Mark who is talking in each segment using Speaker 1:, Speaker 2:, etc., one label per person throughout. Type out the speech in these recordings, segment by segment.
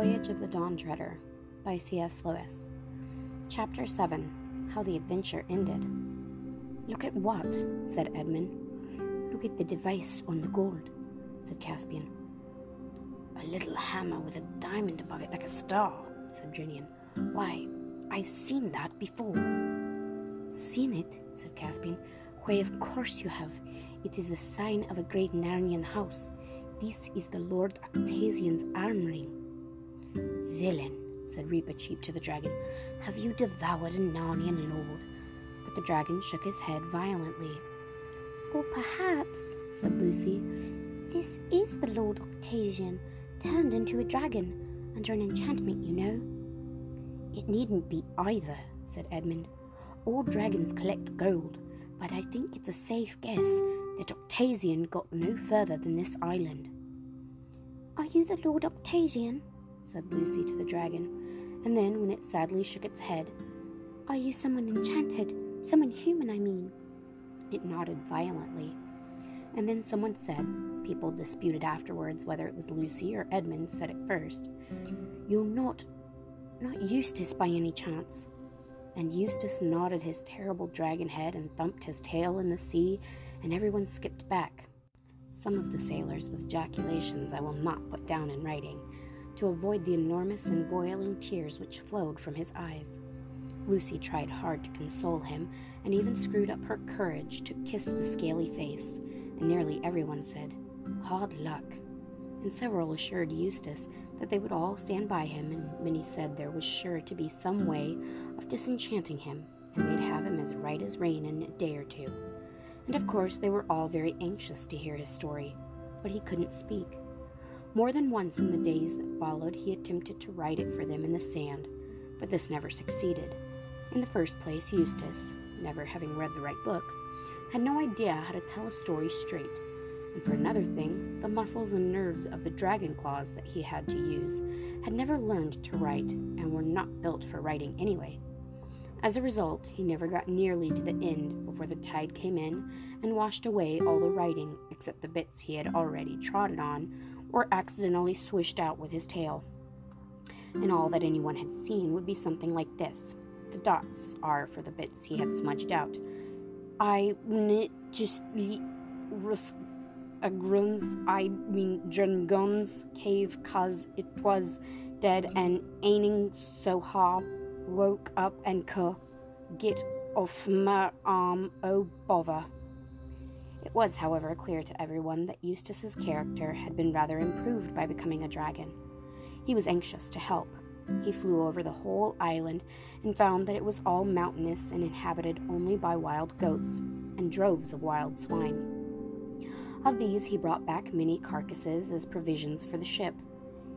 Speaker 1: Voyage of the Dawn Treader by C.S. Lewis. Chapter 7 How the Adventure Ended.
Speaker 2: Look at what? said Edmund. Look at the device on the gold, said Caspian.
Speaker 3: A little hammer with a diamond above it like a star, said Drinian. Why, I've seen that before.
Speaker 2: Seen it? said Caspian. Why, of course you have. It is the sign of a great Narnian house. This is the Lord Octavian's arm ring.
Speaker 1: Villain, said Reaper Reepicheep to the dragon, have you devoured a Narnian lord? But the dragon shook his head violently.
Speaker 4: Or perhaps, said Lucy, this is the Lord Octavian, turned into a dragon, under an enchantment, you know.
Speaker 2: It needn't be either, said Edmund. All dragons collect gold, but I think it's a safe guess that Octavian got no further than this island.
Speaker 4: Are you the Lord Octavian?
Speaker 1: Said Lucy to the dragon, and then, when it sadly shook its head,
Speaker 4: Are you someone enchanted? Someone human, I mean?
Speaker 1: It nodded violently. And then someone said, people disputed afterwards whether it was Lucy or Edmund said it first, You're not, not Eustace by any chance and Eustace nodded his terrible dragon head and thumped his tail in the sea, and everyone skipped back. Some of the sailors with ejaculations I will not put down in writing, to avoid the enormous and boiling tears which flowed from his eyes. Lucy tried hard to console him, and even screwed up her courage to kiss the scaly face, and nearly everyone said, Hard luck. And several assured Eustace that they would all stand by him, and many said there was sure to be some way of disenchanting him, and they'd have him as right as rain in a day or two. And of course, they were all very anxious to hear his story, but he couldn't speak. More than once in the days that followed, he attempted to write it for them in the sand, but this never succeeded. In the first place, Eustace, never having read the right books, had no idea how to tell a story straight and for another thing, the muscles and nerves of the dragon claws that he had to use had never learned to write and were not built for writing anyway. As a result, he never got nearly to the end before the tide came in and washed away all the writing except the bits he had already trodden on or accidentally swished out with his tail. And all that anyone had seen would be something like this. The dots are for the bits he had smudged out. I just rusk a gruns I mean Drungun's cave cause it was dead and aining so hard woke up and co get off my arm oh bother. It was, however, clear to everyone that Eustace's character had been rather improved by becoming a dragon. He was anxious to help. He flew over the whole island and found that it was all mountainous and inhabited only by wild goats and droves of wild swine. Of these, he brought back many carcasses as provisions for the ship.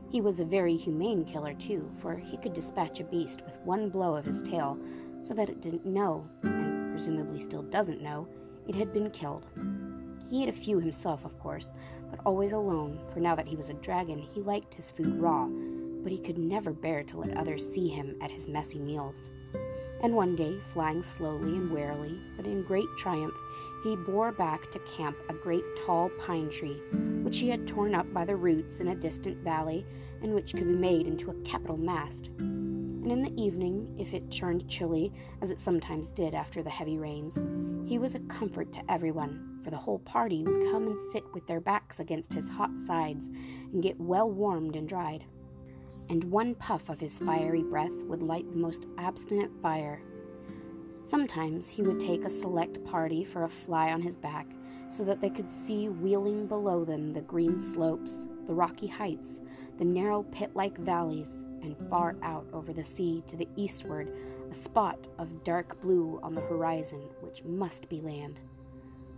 Speaker 1: He was a very humane killer, too, for he could dispatch a beast with one blow of his tail so that it didn't know, and presumably still doesn't know, it had been killed. He ate a few himself, of course, but always alone, for now that he was a dragon, he liked his food raw, but he could never bear to let others see him at his messy meals. And one day, flying slowly and warily, but in great triumph, he bore back to camp a great tall pine tree, which he had torn up by the roots in a distant valley, and which could be made into a capital mast. And in the evening, if it turned chilly, as it sometimes did after the heavy rains, he was a comfort to everyone, for the whole party would come and sit with their backs against his hot sides and get well warmed and dried. And one puff of his fiery breath would light the most obstinate fire Sometimes he would take a select party for a fly on his back so that they could see wheeling below them the green slopes, the rocky heights, the narrow pit like valleys, and far out over the sea to the eastward a spot of dark blue on the horizon which must be land.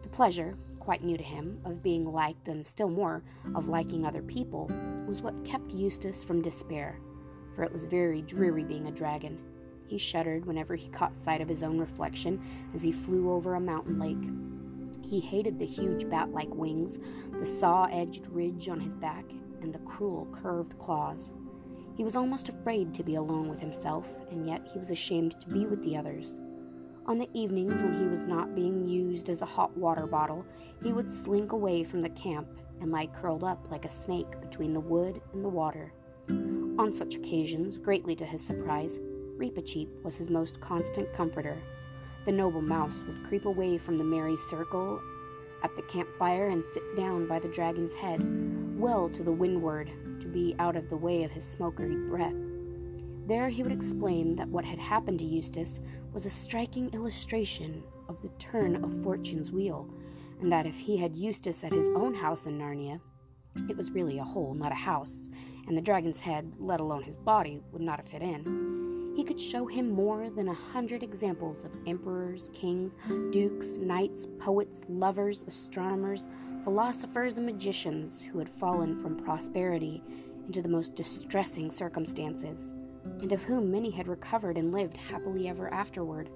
Speaker 1: The pleasure, quite new to him, of being liked and still more of liking other people was what kept Eustace from despair, for it was very dreary being a dragon he shuddered whenever he caught sight of his own reflection as he flew over a mountain lake. He hated the huge bat like wings, the saw edged ridge on his back, and the cruel curved claws. He was almost afraid to be alone with himself, and yet he was ashamed to be with the others. On the evenings when he was not being used as a hot water bottle, he would slink away from the camp and lie curled up like a snake between the wood and the water.
Speaker 2: On such occasions, greatly to his surprise, Reepicheep was his most constant comforter. The noble mouse would creep away from the merry circle at the campfire and sit down by the dragon's head, well to the windward, to be out of the way of his smokery breath. There he would explain that what had happened to Eustace was a striking illustration of the turn of fortune's wheel, and that if he had Eustace at his own house in Narnia, it was really a hole, not a house, and the dragon's head, let alone his body, would not have fit in. He could show him more than a hundred examples of emperors, kings, dukes, knights, poets, lovers, astronomers, philosophers, and magicians who had fallen from prosperity into the most distressing circumstances, and of whom many had recovered and lived happily ever afterward.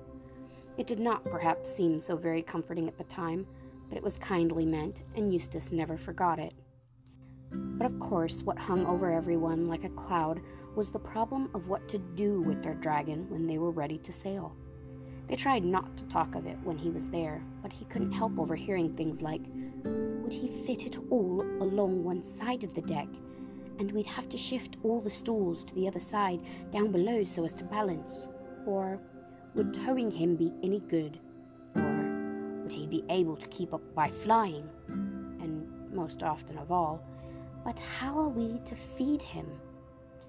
Speaker 2: It did not, perhaps, seem so very comforting at the time, but it was kindly meant, and Eustace never forgot it. But of course, what hung over everyone like a cloud was the problem of what to do with their dragon when they were ready to sail. They tried not to talk of it when he was there, but he couldn't help overhearing things like, Would he fit it all along one side of the deck? And we'd have to shift all the stools to the other side down below so as to balance. Or, would towing him be any good? Or, would he be able to keep up by flying? And most often of all, but how are we to feed him?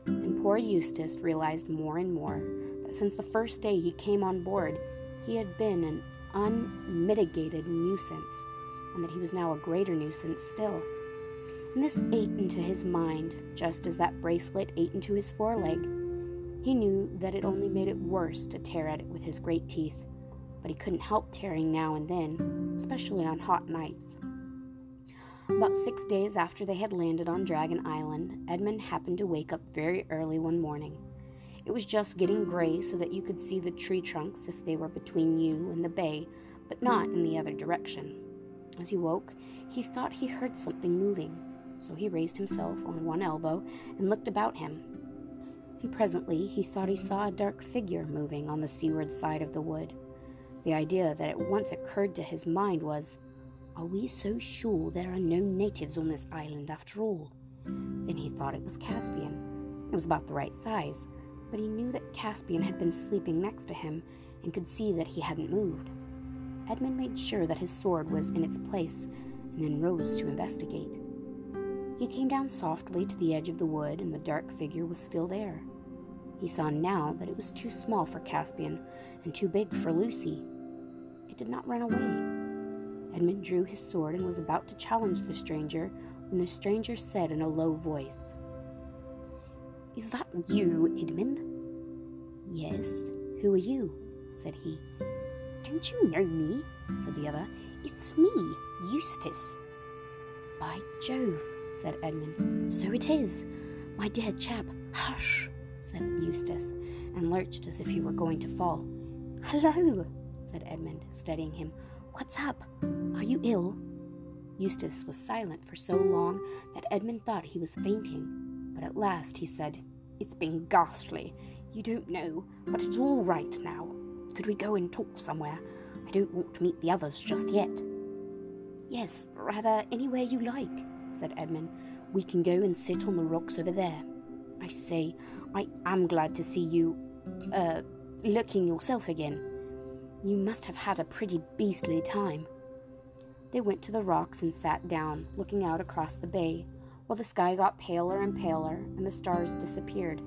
Speaker 2: And poor Eustace realized more and more that since the first day he came on board, he had been an unmitigated nuisance, and that he was now a greater nuisance still. And this ate into his mind, just as that bracelet ate into his foreleg. He knew that it only made it worse to tear at it with his great teeth, but he couldn't help tearing now and then, especially on hot nights. About six days after they had landed on Dragon Island, Edmund happened to wake up very early one morning. It was just getting gray so that you could see the tree trunks if they were between you and the bay, but not in the other direction. As he woke, he thought he heard something moving, so he raised himself on one elbow and looked about him. And presently he thought he saw a dark figure moving on the seaward side of the wood. The idea that at once occurred to his mind was, are we so sure there are no natives on this island after all? Then he thought it was Caspian. It was about the right size, but he knew that Caspian had been sleeping next to him and could see that he hadn't moved. Edmund made sure that his sword was in its place and then rose to investigate. He came down softly to the edge of the wood, and the dark figure was still there. He saw now that it was too small for Caspian and too big for Lucy. It did not run away. Edmund drew his sword and was about to challenge the stranger when the stranger said in a low voice, Is that you, Edmund? Yes. Who are you? said he. Don't you know me? said the other. It's me, Eustace. By Jove, said Edmund. So it is. My dear chap, hush, said Eustace, and lurched as if he were going to fall. Hello, said Edmund, steadying him. What's up? Are you ill? Eustace was silent for so long that Edmund thought he was fainting, but at last he said, It's been ghastly. You don't know, but it's all right now. Could we go and talk somewhere? I don't want to meet the others just yet. Yes, rather anywhere you like, said Edmund. We can go and sit on the rocks over there. I say, I am glad to see you, uh, looking yourself again. You must have had a pretty beastly time. They went to the rocks and sat down, looking out across the bay, while the sky got paler and paler and the stars disappeared,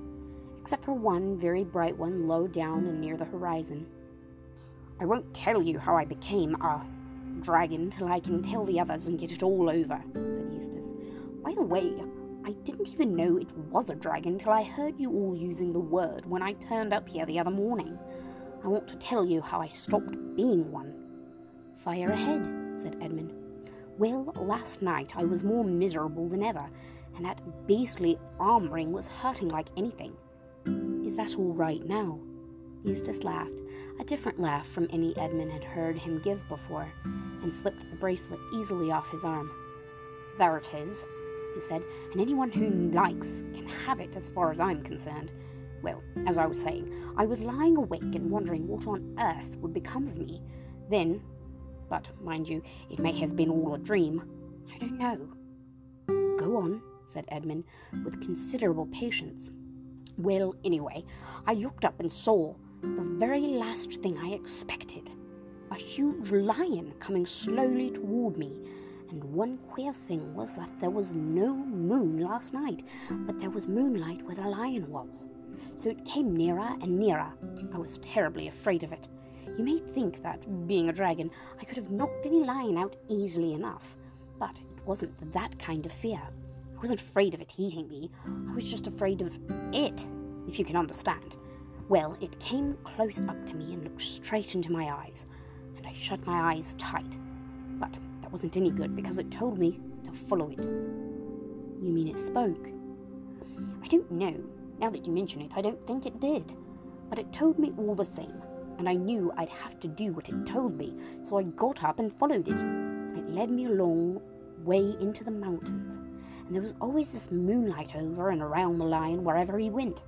Speaker 2: except for one very bright one low down and near the horizon. I won't tell you how I became a dragon till I can tell the others and get it all over, said Eustace. By the way, I didn't even know it was a dragon till I heard you all using the word when I turned up here the other morning. I want to tell you how I stopped being one. Fire ahead, said Edmund. Well, last night I was more miserable than ever, and that beastly arm ring was hurting like anything. Is that all right now? Eustace laughed, a different laugh from any Edmund had heard him give before, and slipped the bracelet easily off his arm. There it is, he said, and anyone who likes can have it as far as I'm concerned. Well, as I was saying, I was lying awake and wondering what on earth would become of me. Then, but mind you, it may have been all a dream. I don't know. Go on, said Edmund, with considerable patience.
Speaker 3: Well, anyway, I looked up and saw the very last thing I expected a huge lion coming slowly toward me. And one queer thing was that there was no moon last night, but there was moonlight where the lion was. So it came nearer and nearer. I was terribly afraid of it. You may think that, being a dragon, I could have knocked any lion out easily enough, but it wasn't that kind of fear. I wasn't afraid of it eating me, I was just afraid of it, if you can understand. Well, it came close up to me and looked straight into my eyes, and I shut my eyes tight. But that wasn't any good because it told me to follow it.
Speaker 2: You mean it spoke?
Speaker 3: I don't know. Now that you mention it, I don't think it did. But it told me all the same, and I knew I'd have to do what it told me, so I got up and followed it. And it led me along way into the mountains, and there was always this moonlight over and around the lion wherever he went.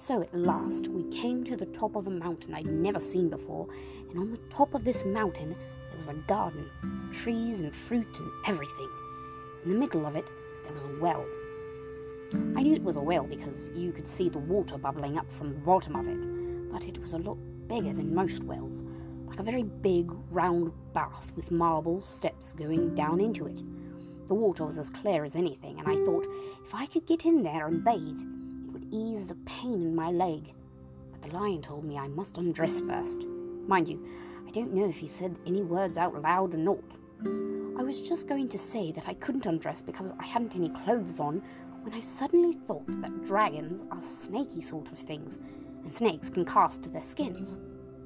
Speaker 3: So at last we came to the top of a mountain I'd never seen before, and on the top of this mountain there was a garden, trees and fruit and everything. In the middle of it there was a well. I knew it was a well because you could see the water bubbling up from the bottom of it, but it was a lot bigger than most wells, like a very big round bath with marble steps going down into it. The water was as clear as anything, and I thought if I could get in there and bathe, ease the pain in my leg. But the lion told me I must undress first. Mind you, I don't know if he said any words out loud or not. I was just going to say that I couldn't undress because I hadn't any clothes on when I suddenly thought that dragons are snaky sort of things, and snakes can cast their skins.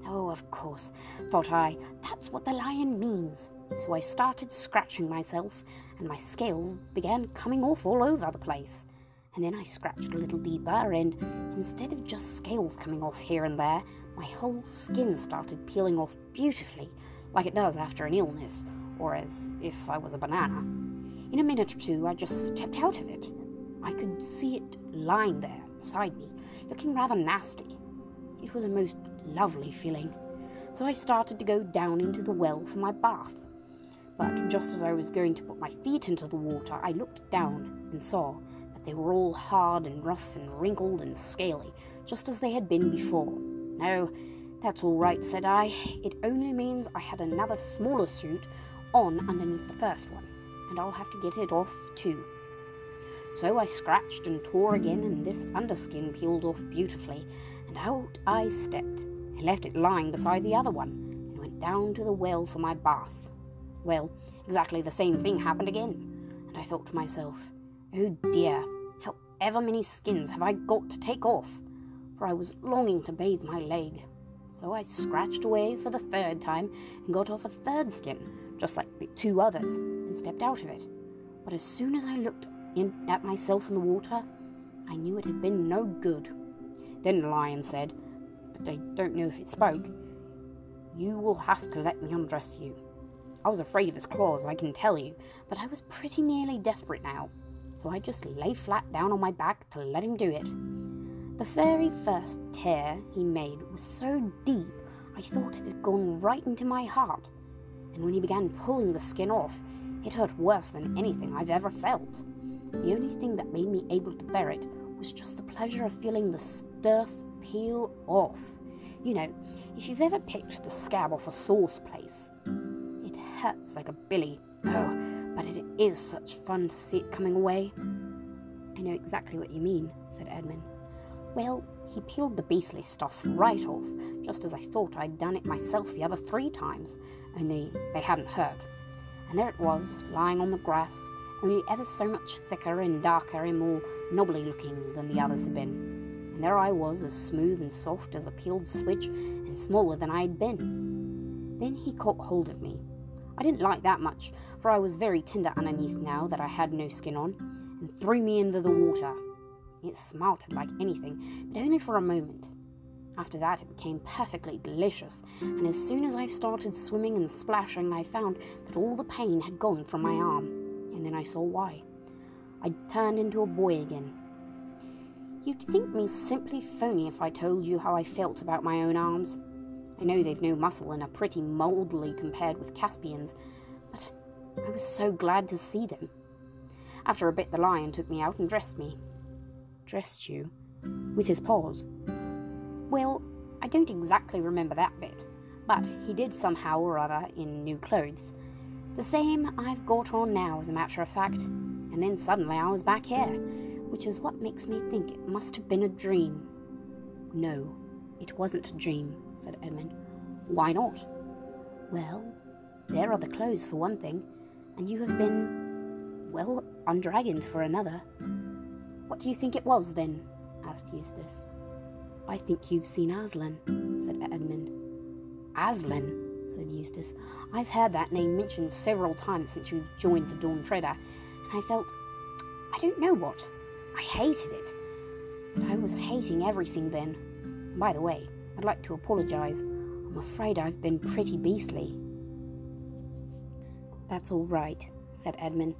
Speaker 3: Oh, of course, thought I, that's what the lion means. So I started scratching myself, and my scales began coming off all over the place and then I scratched a little deeper, and instead of just scales coming off here and there, my whole skin started peeling off beautifully, like it does after an illness, or as if I was a banana. In a minute or two, I just stepped out of it. I could see it lying there beside me, looking rather nasty. It was a most lovely feeling. So I started to go down into the well for my bath. But just as I was going to put my feet into the water, I looked down and saw they were all hard and rough and wrinkled and scaly, just as they had been before. No, that's all right, said I. It only means I had another smaller suit on underneath the first one, and I'll have to get it off too. So I scratched and tore again, and this underskin peeled off beautifully, and out I stepped, and left it lying beside the other one, and went down to the well for my bath. Well, exactly the same thing happened again, and I thought to myself, Oh dear, however many skins have I got to take off? For I was longing to bathe my leg. So I scratched away for the third time and got off a third skin, just like the two others, and stepped out of it. But as soon as I looked in at myself in the water, I knew it had been no good. Then the lion said, but I don't know if it spoke, You will have to let me undress you. I was afraid of his claws, I can tell you, but I was pretty nearly desperate now so I just lay flat down on my back to let him do it. The very first tear he made was so deep I thought it had gone right into my heart, and when he began pulling the skin off, it hurt worse than anything I've ever felt. The only thing that made me able to bear it was just the pleasure of feeling the stuff peel off. You know, if you've ever picked the scab off a sauce place, it hurts like a billy. Oh, but it is such fun to see it coming away.
Speaker 2: I know exactly what you mean, said Edmund.
Speaker 3: Well, he peeled the beastly stuff right off, just as I thought I'd done it myself the other three times, only they hadn't hurt. And there it was, lying on the grass, only ever so much thicker and darker and more knobbly looking than the others had been. And there I was, as smooth and soft as a peeled switch, and smaller than I'd been. Then he caught hold of me. I didn't like that much, for I was very tender underneath now that I had no skin on, and threw me into the water. It smarted like anything, but only for a moment. After that, it became perfectly delicious, and as soon as I started swimming and splashing, I found that all the pain had gone from my arm, and then I saw why. I turned into a boy again. You'd think me simply phony if I told you how I felt about my own arms. I know they've no muscle and are pretty mouldy compared with Caspian's, I was so glad to see them. After a bit, the lion took me out and dressed me.
Speaker 2: Dressed you? with his paws. Well, I don't exactly remember that bit, but he did somehow or other in new clothes. The same I've got on now, as a matter of fact. And then suddenly I was back here, which is what makes me think it must have been a dream. No, it wasn't a dream, said Edmund. Why not? Well, there are the clothes for one thing, and you have been, well, undragoned for another. What do you think it was then? asked Eustace. I think you've seen Aslan, said Edmund. Aslan, said Eustace. I've heard that name mentioned several times since you've joined the Dawn Treader, and I felt. I don't know what. I hated it. But I was hating everything then. By the way, I'd like to apologize. I'm afraid I've been pretty beastly. That's all right, said Edmund.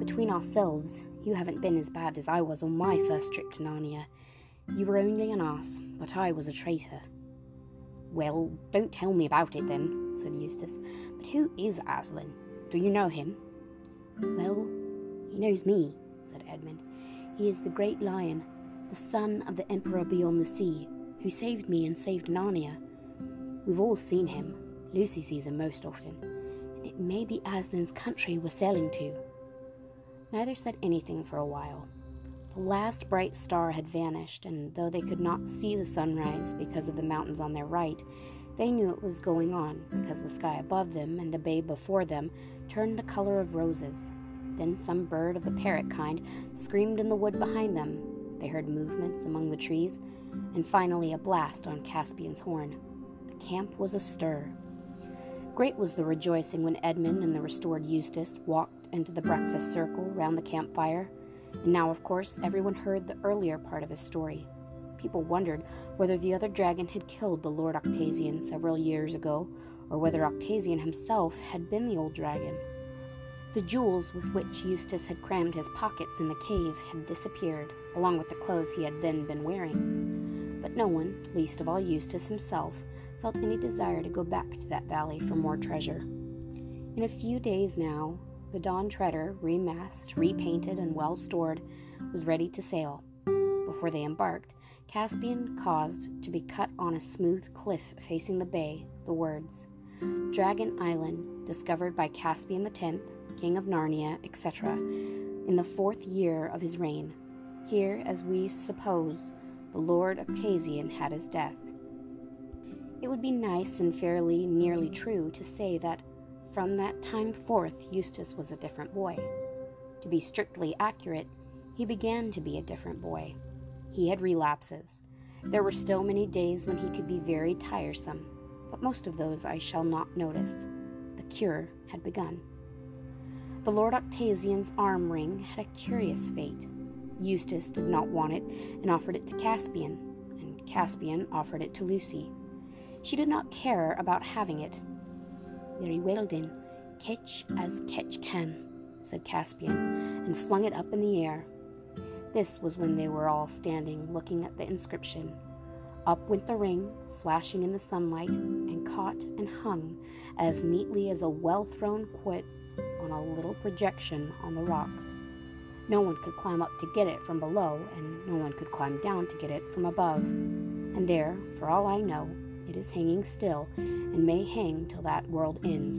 Speaker 2: Between ourselves, you haven't been as bad as I was on my first trip to Narnia. You were only an ass, but I was a traitor. Well, don't tell me about it then, said Eustace. But who is Aslan? Do you know him?
Speaker 3: Well, he knows me, said Edmund. He is the great lion, the son of the Emperor beyond the sea, who saved me and saved Narnia. We've all seen him. Lucy sees him most often. It may be Aslan's country we're sailing to. Neither said anything for a while. The last bright star had vanished, and though they could not see the sunrise because of the mountains on their right, they knew it was going on because the sky above them and the bay before them turned the color of roses. Then some bird of the parrot kind screamed in the wood behind them. They heard movements among the trees, and finally a blast on Caspian's horn. The camp was astir. Great was the rejoicing when Edmund and the restored Eustace walked into the breakfast circle round the campfire. And now, of course, everyone heard the earlier part of his story. People wondered whether the other dragon had killed the Lord Octavian several years ago, or whether Octavian himself had been the old dragon. The jewels with which Eustace had crammed his pockets in the cave had disappeared, along with the clothes he had then been wearing. But no one, least of all Eustace himself, felt any desire to go back to that valley for more treasure. In a few days now, the Dawn Treader, remasted, repainted, and well stored, was ready to sail. Before they embarked, Caspian caused to be cut on a smooth cliff facing the bay the words Dragon Island, discovered by Caspian X, King of Narnia, etc., in the fourth year of his reign. Here, as we suppose, the Lord Octavian had his death. It would be nice and fairly nearly true to say that from that time forth Eustace was a different boy. To be strictly accurate, he began to be a different boy. He had relapses. There were still many days when he could be very tiresome, but most of those I shall not notice. The cure had begun. The Lord Octavian's arm ring had a curious fate. Eustace did not want it and offered it to Caspian, and Caspian offered it to Lucy. She did not care about having it. Very well then, catch as catch can, said Caspian, and flung it up in the air. This was when they were all standing looking at the inscription. Up went the ring, flashing in the sunlight, and caught and hung as neatly as a well thrown quoit on a little projection on the rock. No one could climb up to get it from below, and no one could climb down to get it from above. And there, for all I know, it is hanging still, and may hang till that world ends,